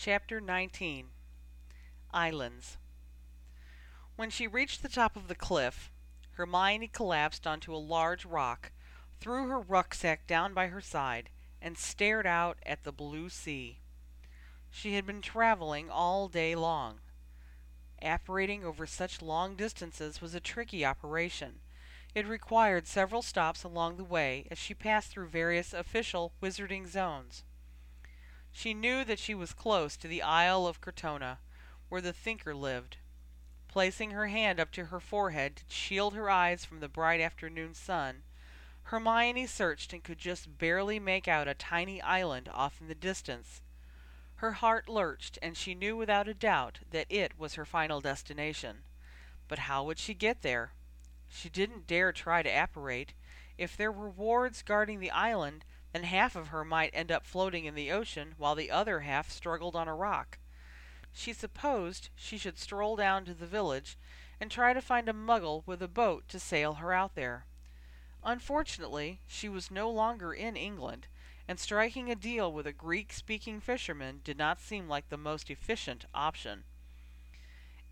Chapter 19 Islands When she reached the top of the cliff, Hermione collapsed onto a large rock, threw her rucksack down by her side, and stared out at the blue sea. She had been traveling all day long. Apparating over such long distances was a tricky operation. It required several stops along the way as she passed through various official wizarding zones. She knew that she was close to the Isle of Crotona, where the Thinker lived. Placing her hand up to her forehead to shield her eyes from the bright afternoon sun, Hermione searched and could just barely make out a tiny island off in the distance. Her heart lurched, and she knew without a doubt that it was her final destination. But how would she get there? She didn't dare try to apparate. If there were wards guarding the island, then half of her might end up floating in the ocean while the other half struggled on a rock. She supposed she should stroll down to the village and try to find a muggle with a boat to sail her out there. Unfortunately, she was no longer in England, and striking a deal with a Greek speaking fisherman did not seem like the most efficient option.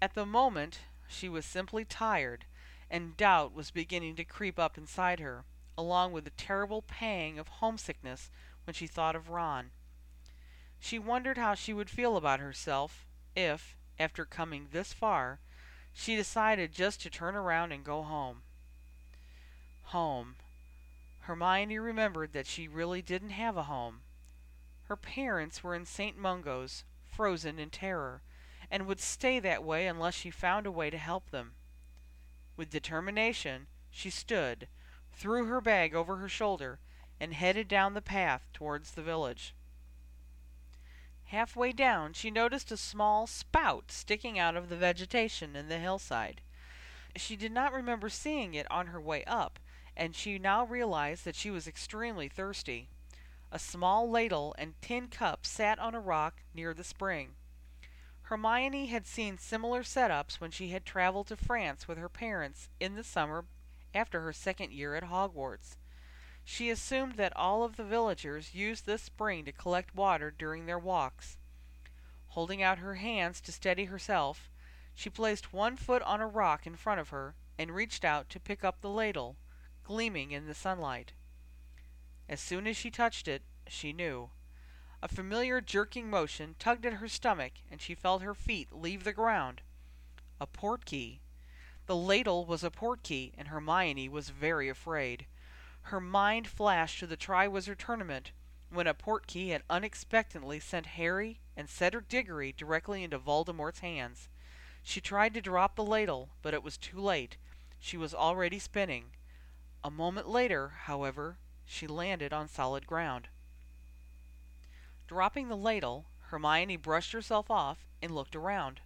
At the moment, she was simply tired, and doubt was beginning to creep up inside her along with a terrible pang of homesickness when she thought of Ron. She wondered how she would feel about herself if, after coming this far, she decided just to turn around and go home. Home. Hermione remembered that she really didn't have a home. Her parents were in St. Mungo's, frozen in terror, and would stay that way unless she found a way to help them. With determination, she stood, threw her bag over her shoulder, and headed down the path towards the village. Halfway down, she noticed a small spout sticking out of the vegetation in the hillside. She did not remember seeing it on her way up, and she now realized that she was extremely thirsty. A small ladle and tin cup sat on a rock near the spring. Hermione had seen similar setups when she had traveled to France with her parents in the summer after her second year at Hogwarts. She assumed that all of the villagers used this spring to collect water during their walks. Holding out her hands to steady herself, she placed one foot on a rock in front of her and reached out to pick up the ladle, gleaming in the sunlight. As soon as she touched it, she knew. A familiar jerking motion tugged at her stomach, and she felt her feet leave the ground. A portkey. The ladle was a portkey, and Hermione was very afraid. Her mind flashed to the Triwizard Tournament, when a portkey had unexpectedly sent Harry and Cedric Diggory directly into Voldemort's hands. She tried to drop the ladle, but it was too late. She was already spinning. A moment later, however, she landed on solid ground. Dropping the ladle, Hermione brushed herself off and looked around.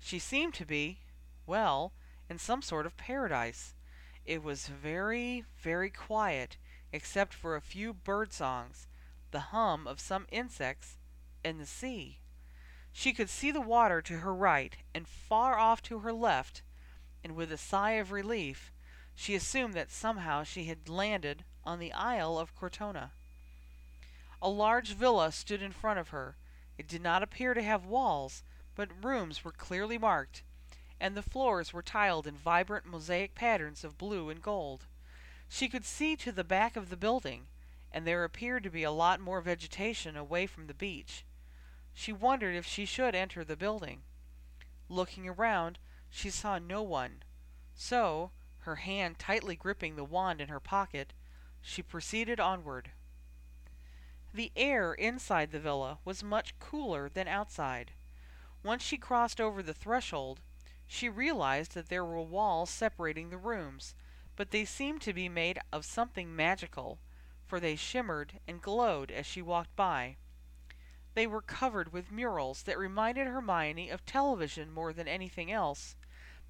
She seemed to be, well, in some sort of paradise. It was very, very quiet, except for a few bird songs, the hum of some insects, and the sea. She could see the water to her right and far off to her left, and with a sigh of relief, she assumed that somehow she had landed on the Isle of Crotona. A large villa stood in front of her. It did not appear to have walls, but rooms were clearly marked, and the floors were tiled in vibrant mosaic patterns of blue and gold. She could see to the back of the building, and there appeared to be a lot more vegetation away from the beach. She wondered if she should enter the building. Looking around, she saw no one. So, her hand tightly gripping the wand in her pocket, she proceeded onward. The air inside the villa was much cooler than outside. Once she crossed over the threshold, she realized that there were walls separating the rooms, but they seemed to be made of something magical, for they shimmered and glowed as she walked by. They were covered with murals that reminded Hermione of television more than anything else,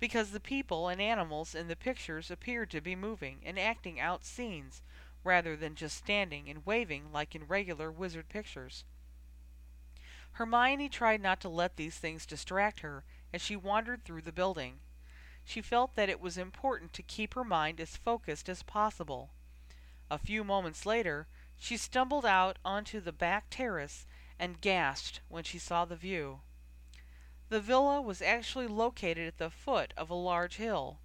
because the people and animals in the pictures appeared to be moving and acting out scenes rather than just standing and waving like in regular wizard pictures. Hermione tried not to let these things distract her as she wandered through the building. She felt that it was important to keep her mind as focused as possible. A few moments later, she stumbled out onto the back terrace and gasped when she saw the view. The villa was actually located at the foot of a large hill.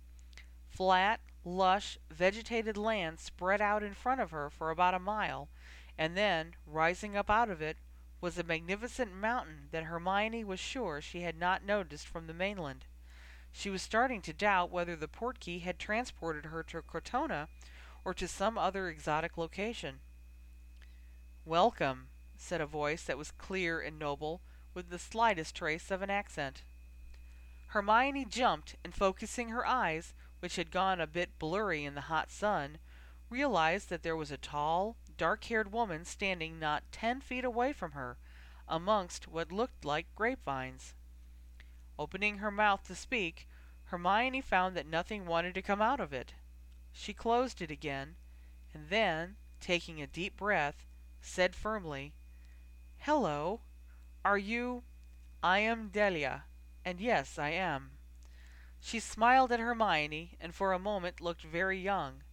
Flat, lush, vegetated land spread out in front of her for about a mile, and then, rising up out of it, was a magnificent mountain that Hermione was sure she had not noticed from the mainland. She was starting to doubt whether the portkey had transported her to Crotona or to some other exotic location. Welcome, said a voice that was clear and noble, with the slightest trace of an accent. Hermione jumped and focusing her eyes, which had gone a bit blurry in the hot sun, realized that there was a tall, dark haired woman standing not ten feet away from her, amongst what looked like grapevines. Opening her mouth to speak, Hermione found that nothing wanted to come out of it. She closed it again, and then, taking a deep breath, said firmly, Hello. Are you I am Delia, and yes, I am. She smiled at Hermione, and for a moment looked very young.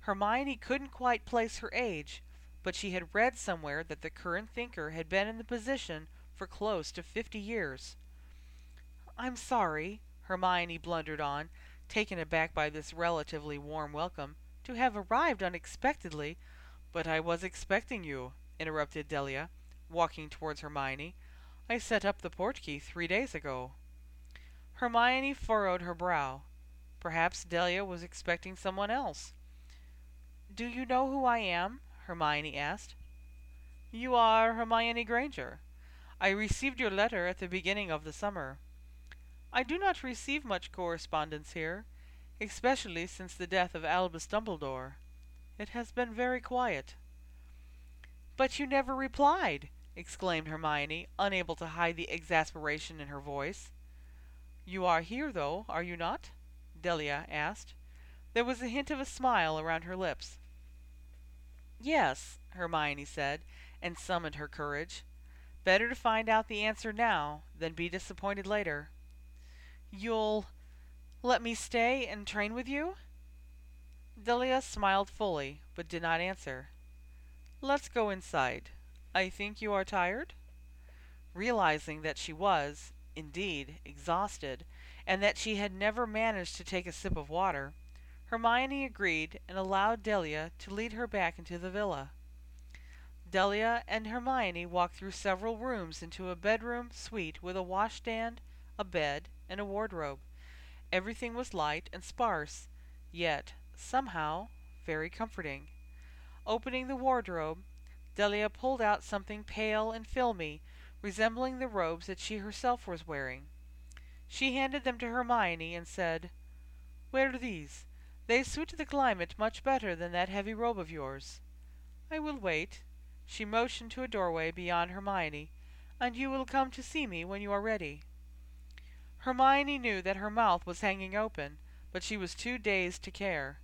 Hermione couldn't quite place her age, but she had read somewhere that the current thinker had been in the position for close to fifty years. I'm sorry, Hermione blundered on, taken aback by this relatively warm welcome, to have arrived unexpectedly. But I was expecting you, interrupted Delia, walking towards Hermione. I set up the portkey three days ago. Hermione furrowed her brow. Perhaps Delia was expecting someone else. Do you know who I am? Hermione asked. You are Hermione Granger. I received your letter at the beginning of the summer. I do not receive much correspondence here, especially since the death of Albus Dumbledore. It has been very quiet. But you never replied, exclaimed Hermione, unable to hide the exasperation in her voice. You are here, though, are you not? Delia asked. There was a hint of a smile around her lips. Yes, Hermione said, and summoned her courage. Better to find out the answer now than be disappointed later. You'll let me stay and train with you? Delia smiled fully, but did not answer. Let's go inside. I think you are tired? Realizing that she was, indeed, exhausted, and that she had never managed to take a sip of water, Hermione agreed and allowed Delia to lead her back into the villa. Delia and Hermione walked through several rooms into a bedroom suite with a washstand, a bed, and a wardrobe. Everything was light and sparse, yet, somehow, very comforting. Opening the wardrobe, Delia pulled out something pale and filmy, resembling the robes that she herself was wearing. She handed them to Hermione and said, Wear these. They suit the climate much better than that heavy robe of yours. I will wait. She motioned to a doorway beyond Hermione, and you will come to see me when you are ready. Hermione knew that her mouth was hanging open, but she was too dazed to care.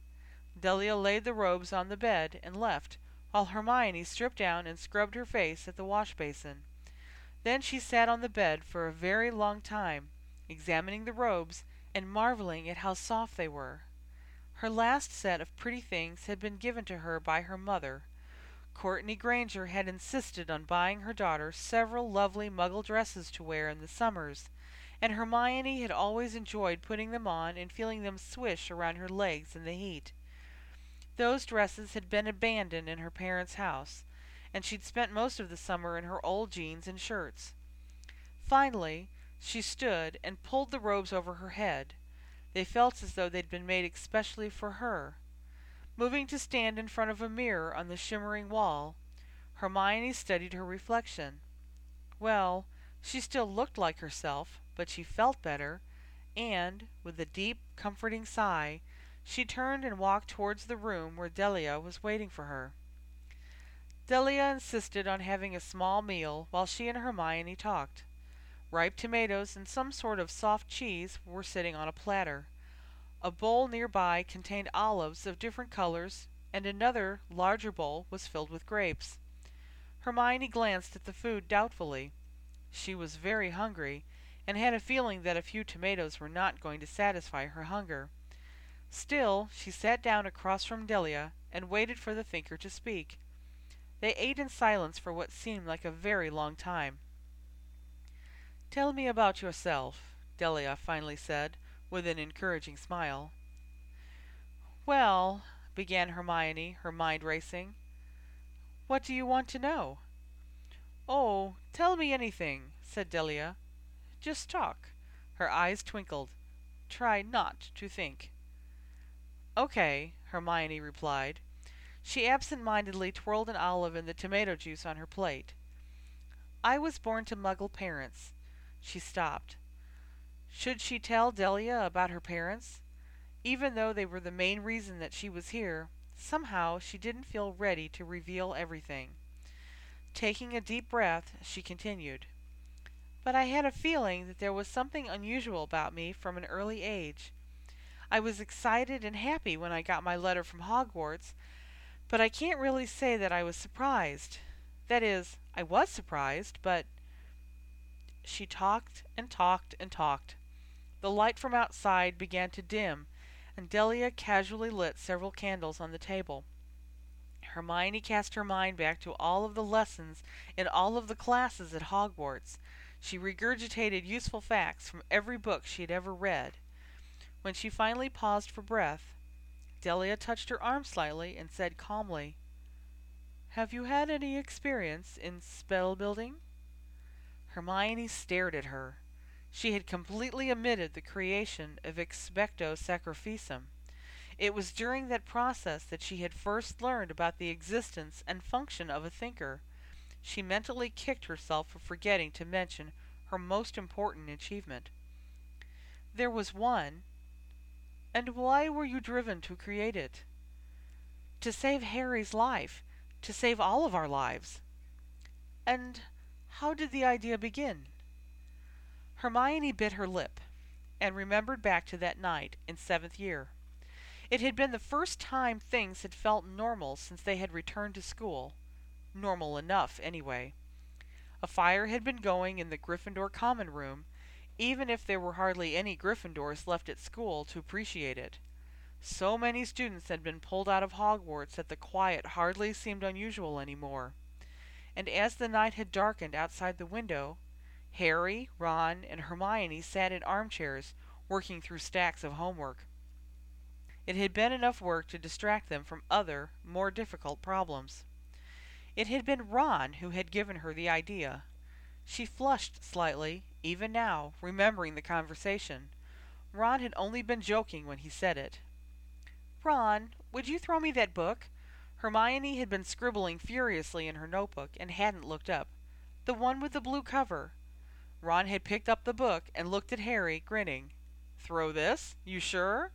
Delia laid the robes on the bed and left, while Hermione stripped down and scrubbed her face at the wash basin. Then she sat on the bed for a very long time, examining the robes and marveling at how soft they were. Her last set of pretty things had been given to her by her mother. Courtney Granger had insisted on buying her daughter several lovely muggle dresses to wear in the summers, and Hermione had always enjoyed putting them on and feeling them swish around her legs in the heat. Those dresses had been abandoned in her parents' house, and she'd spent most of the summer in her old jeans and shirts. Finally, she stood and pulled the robes over her head. They felt as though they'd been made especially for her. Moving to stand in front of a mirror on the shimmering wall, Hermione studied her reflection. Well, she still looked like herself, but she felt better, and, with a deep, comforting sigh, she turned and walked towards the room where Delia was waiting for her. Delia insisted on having a small meal while she and Hermione talked. Ripe tomatoes and some sort of soft cheese were sitting on a platter. A bowl nearby contained olives of different colors, and another, larger bowl was filled with grapes. Hermione glanced at the food doubtfully. She was very hungry, and had a feeling that a few tomatoes were not going to satisfy her hunger. Still, she sat down across from Delia and waited for the thinker to speak. They ate in silence for what seemed like a very long time. Tell me about yourself, Delia finally said, with an encouraging smile. Well, began Hermione, her mind racing. What do you want to know? Oh, tell me anything, said Delia. Just talk. Her eyes twinkled. Try not to think. Okay, Hermione replied. She absent-mindedly twirled an olive in the tomato juice on her plate. I was born to muggle parents. She stopped. Should she tell Delia about her parents? Even though they were the main reason that she was here, somehow she didn't feel ready to reveal everything. Taking a deep breath, she continued. But I had a feeling that there was something unusual about me from an early age. I was excited and happy when I got my letter from Hogwarts, but I can't really say that I was surprised. That is, I was surprised, but. She talked and talked and talked. The light from outside began to dim, and Delia casually lit several candles on the table. Hermione cast her mind back to all of the lessons in all of the classes at Hogwarts. She regurgitated useful facts from every book she had ever read. When she finally paused for breath, Delia touched her arm slightly and said calmly, Have you had any experience in spell building? Hermione stared at her. She had completely omitted the creation of Expecto Sacrificum. It was during that process that she had first learned about the existence and function of a thinker. She mentally kicked herself for forgetting to mention her most important achievement. There was one. And why were you driven to create it? To save Harry's life. To save all of our lives. And how did the idea begin? Hermione bit her lip, and remembered back to that night in seventh year. It had been the first time things had felt normal since they had returned to school. Normal enough, anyway. A fire had been going in the Gryffindor common room, even if there were hardly any Gryffindors left at school to appreciate it. So many students had been pulled out of Hogwarts that the quiet hardly seemed unusual any more. And as the night had darkened outside the window, Harry, Ron, and Hermione sat in armchairs, working through stacks of homework. It had been enough work to distract them from other, more difficult problems. It had been Ron who had given her the idea. She flushed slightly, even now, remembering the conversation. Ron had only been joking when he said it. Ron, would you throw me that book? Hermione had been scribbling furiously in her notebook and hadn't looked up. The one with the blue cover. Ron had picked up the book and looked at Harry, grinning. Throw this? You sure?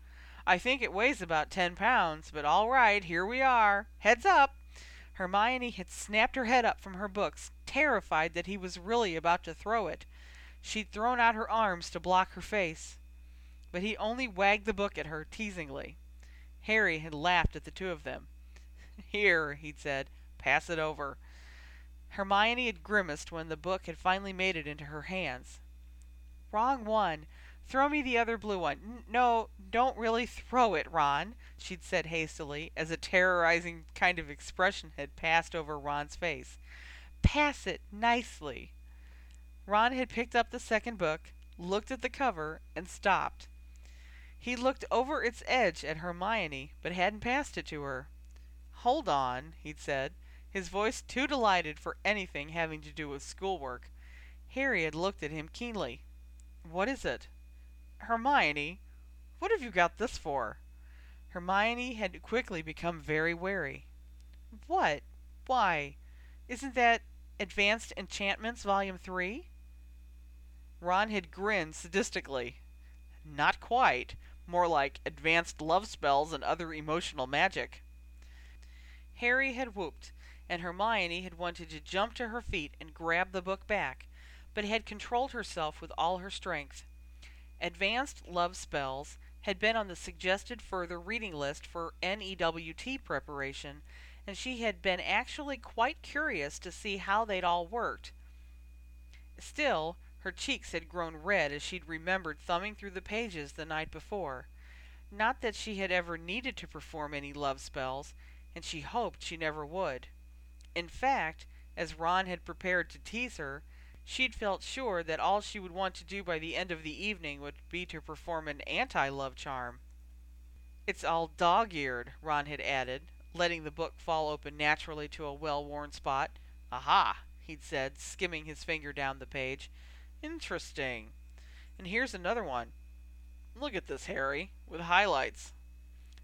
I think it weighs about ten pounds, but all right, here we are. Heads up! Hermione had snapped her head up from her books, terrified that he was really about to throw it. She'd thrown out her arms to block her face. But he only wagged the book at her, teasingly. Harry had laughed at the two of them. Here, he'd said, pass it over. Hermione had grimaced when the book had finally made it into her hands. Wrong one. Throw me the other blue one. N no, don't really throw it, Ron, she'd said hastily, as a terrorizing kind of expression had passed over Ron's face. Pass it nicely. Ron had picked up the second book, looked at the cover, and stopped. He looked over its edge at Hermione, but hadn't passed it to her. Hold on, he'd said his voice too delighted for anything having to do with schoolwork. Harry had looked at him keenly. What is it? Hermione, what have you got this for? Hermione had quickly become very wary. What? Why? Isn't that Advanced Enchantments Volume 3? Ron had grinned sadistically. Not quite. More like Advanced Love Spells and Other Emotional Magic. Harry had whooped and Hermione had wanted to jump to her feet and grab the book back, but had controlled herself with all her strength. Advanced Love Spells had been on the suggested further reading list for NEWT preparation, and she had been actually quite curious to see how they'd all worked. Still, her cheeks had grown red as she'd remembered thumbing through the pages the night before. Not that she had ever needed to perform any love spells, and she hoped she never would. In fact, as Ron had prepared to tease her, she'd felt sure that all she would want to do by the end of the evening would be to perform an anti love charm. It's all dog eared, Ron had added, letting the book fall open naturally to a well worn spot. Aha, he'd said, skimming his finger down the page. Interesting. And here's another one. Look at this, Harry, with highlights.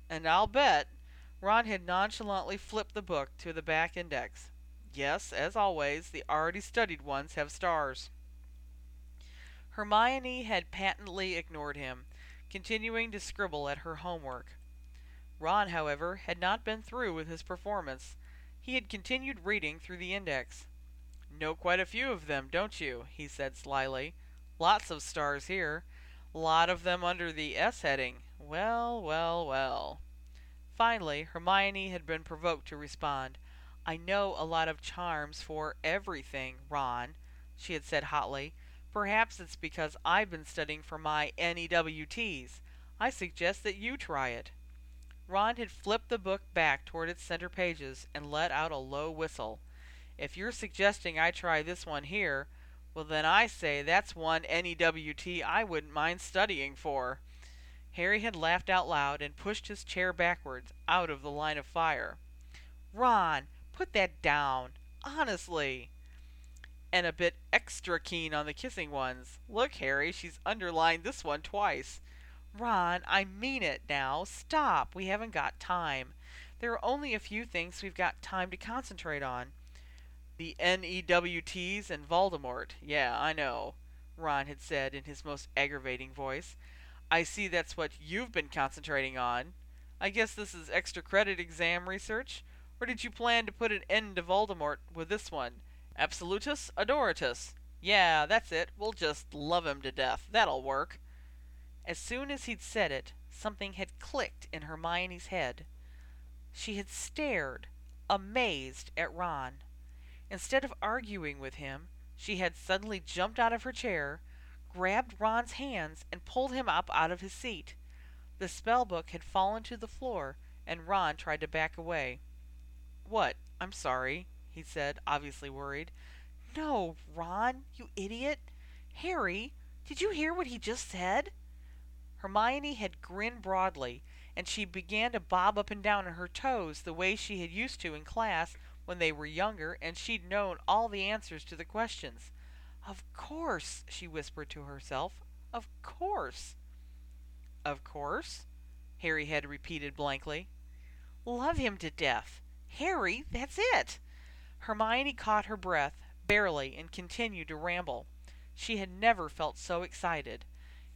And I'll bet Ron had nonchalantly flipped the book to the back index. Yes, as always, the already studied ones have stars. Hermione had patently ignored him, continuing to scribble at her homework. Ron, however, had not been through with his performance. He had continued reading through the index. Know quite a few of them, don't you? he said slyly. Lots of stars here. Lot of them under the S heading. Well, well, well. Finally, Hermione had been provoked to respond. I know a lot of charms for everything, Ron, she had said hotly. Perhaps it's because I've been studying for my NEWTs. I suggest that you try it. Ron had flipped the book back toward its center pages and let out a low whistle. If you're suggesting I try this one here, well, then I say that's one NEWT I wouldn't mind studying for. Harry had laughed out loud and pushed his chair backwards out of the line of fire. Ron, Put that down. Honestly. And a bit extra keen on the kissing ones. Look, Harry, she's underlined this one twice. Ron, I mean it now. Stop. We haven't got time. There are only a few things we've got time to concentrate on. The NEWTs and Voldemort. Yeah, I know, Ron had said in his most aggravating voice. I see that's what you've been concentrating on. I guess this is extra credit exam research? Or did you plan to put an end to Voldemort with this one? Absolutus Adoratus. Yeah, that's it. We'll just love him to death. That'll work. As soon as he'd said it, something had clicked in Hermione's head. She had stared, amazed, at Ron. Instead of arguing with him, she had suddenly jumped out of her chair, grabbed Ron's hands, and pulled him up out of his seat. The spell book had fallen to the floor, and Ron tried to back away. What? I'm sorry, he said, obviously worried. No, Ron, you idiot. Harry, did you hear what he just said? Hermione had grinned broadly, and she began to bob up and down on her toes the way she had used to in class when they were younger and she'd known all the answers to the questions. Of course, she whispered to herself. Of course. Of course? Harry had repeated blankly. Love him to death. Harry, that's it. Hermione caught her breath, barely, and continued to ramble. She had never felt so excited.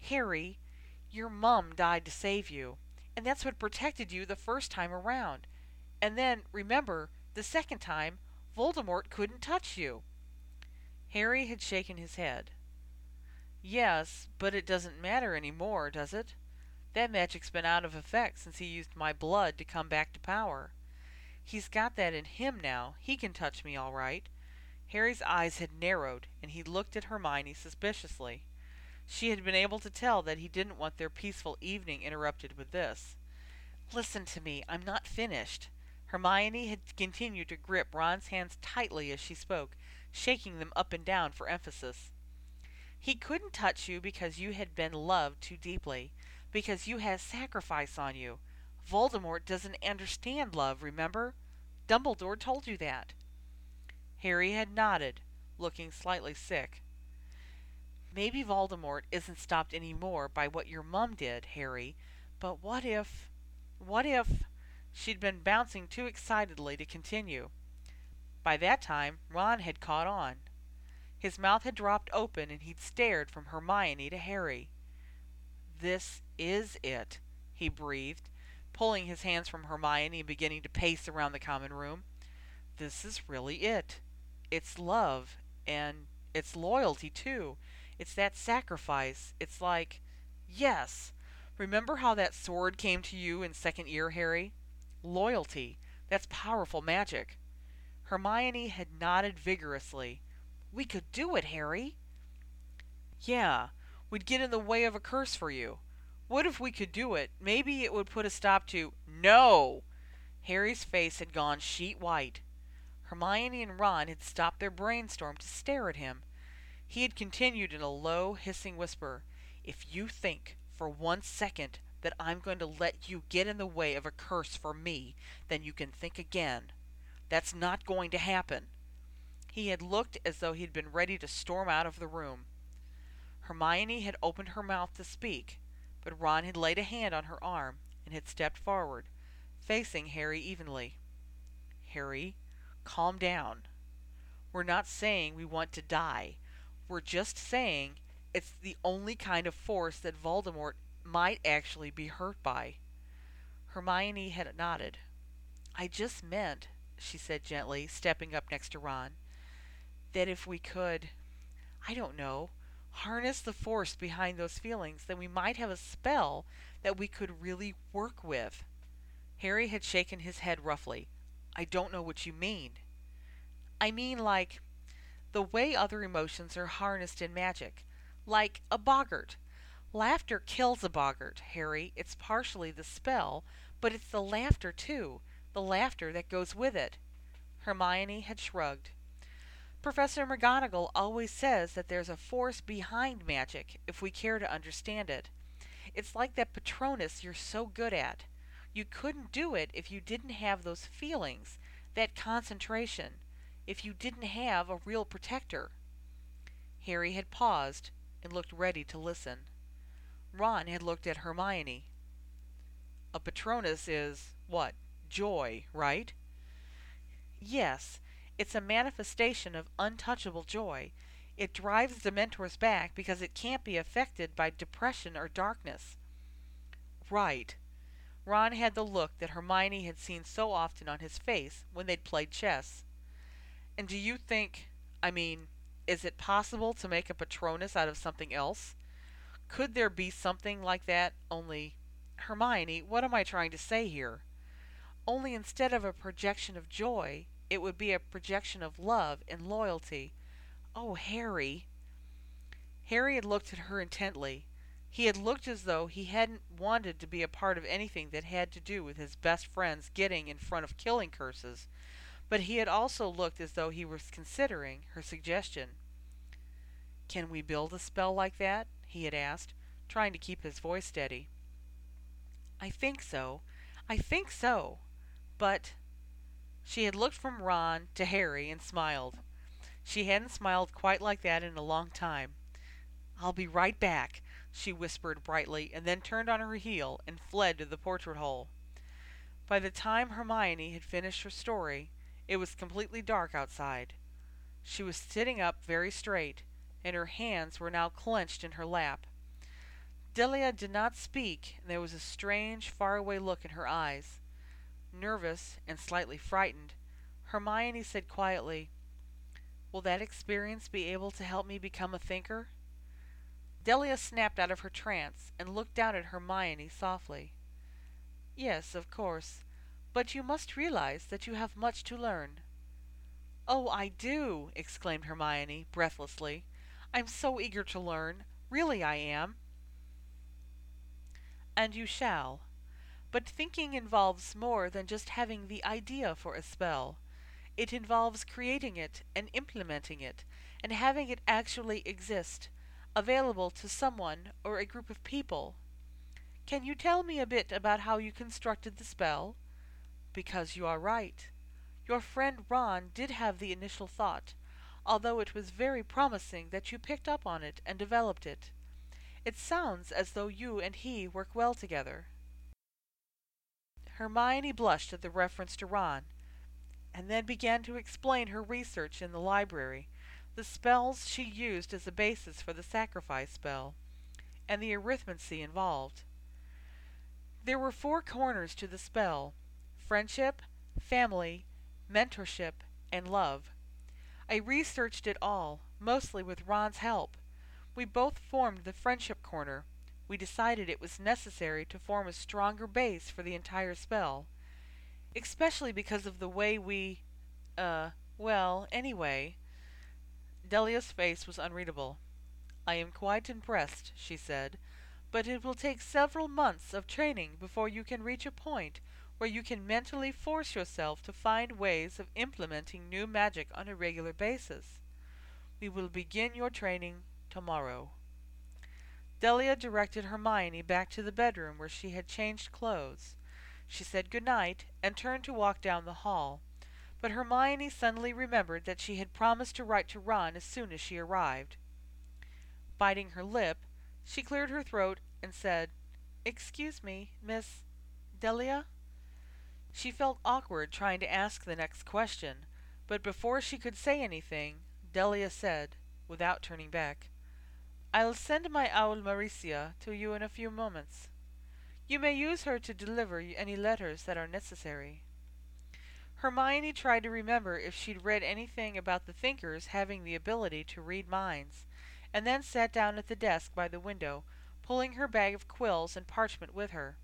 Harry, your mum died to save you, and that's what protected you the first time around. And then, remember, the second time, Voldemort couldn't touch you. Harry had shaken his head. Yes, but it doesn't matter any more, does it? That magic's been out of effect since he used my blood to come back to power. He's got that in him now. He can touch me all right. Harry's eyes had narrowed, and he looked at Hermione suspiciously. She had been able to tell that he didn't want their peaceful evening interrupted with this. Listen to me, I'm not finished. Hermione had continued to grip Ron's hands tightly as she spoke, shaking them up and down for emphasis. He couldn't touch you because you had been loved too deeply, because you had sacrifice on you, Voldemort doesn't understand love, remember? Dumbledore told you that. Harry had nodded, looking slightly sick. Maybe Voldemort isn't stopped any more by what your mum did, Harry, but what if. What if. She'd been bouncing too excitedly to continue. By that time, Ron had caught on. His mouth had dropped open and he'd stared from Hermione to Harry. This is it, he breathed, pulling his hands from Hermione and beginning to pace around the common room. This is really it. It's love, and it's loyalty, too. It's that sacrifice. It's like, yes. Remember how that sword came to you in second year, Harry? Loyalty. That's powerful magic. Hermione had nodded vigorously. We could do it, Harry. Yeah, we'd get in the way of a curse for you. What if we could do it? Maybe it would put a stop to. No! Harry's face had gone sheet white. Hermione and Ron had stopped their brainstorm to stare at him. He had continued in a low, hissing whisper, If you think for one second that I'm going to let you get in the way of a curse for me, then you can think again. That's not going to happen. He had looked as though he had been ready to storm out of the room. Hermione had opened her mouth to speak, but Ron had laid a hand on her arm and had stepped forward, facing Harry evenly. Harry, calm down. We're not saying we want to die. We're just saying it's the only kind of force that Voldemort might actually be hurt by. Hermione had nodded. I just meant, she said gently, stepping up next to Ron, that if we could, I don't know, harness the force behind those feelings, then we might have a spell that we could really work with. Harry had shaken his head roughly. I don't know what you mean. I mean, like, the way other emotions are harnessed in magic. Like a boggart. Laughter kills a boggart, Harry. It's partially the spell, but it's the laughter, too. The laughter that goes with it. Hermione had shrugged. Professor McGonagall always says that there's a force behind magic if we care to understand it. It's like that Patronus you're so good at. You couldn't do it if you didn't have those feelings, that concentration, if you didn't have a real protector. Harry had paused and looked ready to listen. Ron had looked at Hermione. A Patronus is, what, joy, right? Yes, it's a manifestation of untouchable joy. It drives Dementors back because it can't be affected by depression or darkness. Right. Ron had the look that Hermione had seen so often on his face when they'd played chess. And do you think, I mean, is it possible to make a Patronus out of something else? Could there be something like that, only. Hermione, what am I trying to say here? Only instead of a projection of joy, it would be a projection of love and loyalty. Oh, Harry! Harry had looked at her intently. He had looked as though he hadn't wanted to be a part of anything that had to do with his best friends getting in front of killing curses, but he had also looked as though he was considering her suggestion. Can we build a spell like that? he had asked, trying to keep his voice steady. I think so. I think so. But she had looked from Ron to Harry and smiled. She hadn't smiled quite like that in a long time. I'll be right back, she whispered brightly, and then turned on her heel and fled to the portrait hole. By the time Hermione had finished her story, it was completely dark outside. She was sitting up very straight, and her hands were now clenched in her lap. Delia did not speak, and there was a strange, faraway look in her eyes. Nervous and slightly frightened, Hermione said quietly, Will that experience be able to help me become a thinker? Delia snapped out of her trance and looked down at Hermione softly. Yes, of course, but you must realize that you have much to learn. Oh, I do! exclaimed Hermione, breathlessly. I'm so eager to learn. Really, I am. And you shall. But thinking involves more than just having the idea for a spell. It involves creating it and implementing it, and having it actually exist, available to someone or a group of people. Can you tell me a bit about how you constructed the spell? Because you are right. Your friend Ron did have the initial thought, although it was very promising that you picked up on it and developed it. It sounds as though you and he work well together. Hermione blushed at the reference to Ron, and then began to explain her research in the library, the spells she used as a basis for the sacrifice spell, and the arithmancy involved. There were four corners to the spell friendship, family, mentorship, and love. I researched it all, mostly with Ron's help. We both formed the friendship corner we decided it was necessary to form a stronger base for the entire spell. Especially because of the way we, uh, well, anyway. Delia's face was unreadable. I am quite impressed, she said, but it will take several months of training before you can reach a point where you can mentally force yourself to find ways of implementing new magic on a regular basis. We will begin your training tomorrow. Delia directed Hermione back to the bedroom where she had changed clothes. She said good night and turned to walk down the hall, but Hermione suddenly remembered that she had promised to write to Ron as soon as she arrived. Biting her lip, she cleared her throat and said, Excuse me, Miss Delia? She felt awkward trying to ask the next question, but before she could say anything, Delia said, without turning back, I'll send my owl Maricia to you in a few moments. You may use her to deliver any letters that are necessary. Hermione tried to remember if she'd read anything about the thinkers having the ability to read minds, and then sat down at the desk by the window, pulling her bag of quills and parchment with her.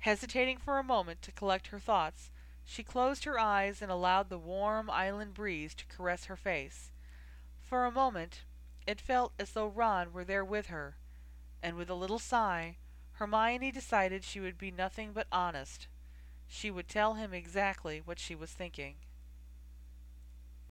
Hesitating for a moment to collect her thoughts, she closed her eyes and allowed the warm island breeze to caress her face. For a moment it felt as though Ron were there with her, and with a little sigh, Hermione decided she would be nothing but honest. She would tell him exactly what she was thinking.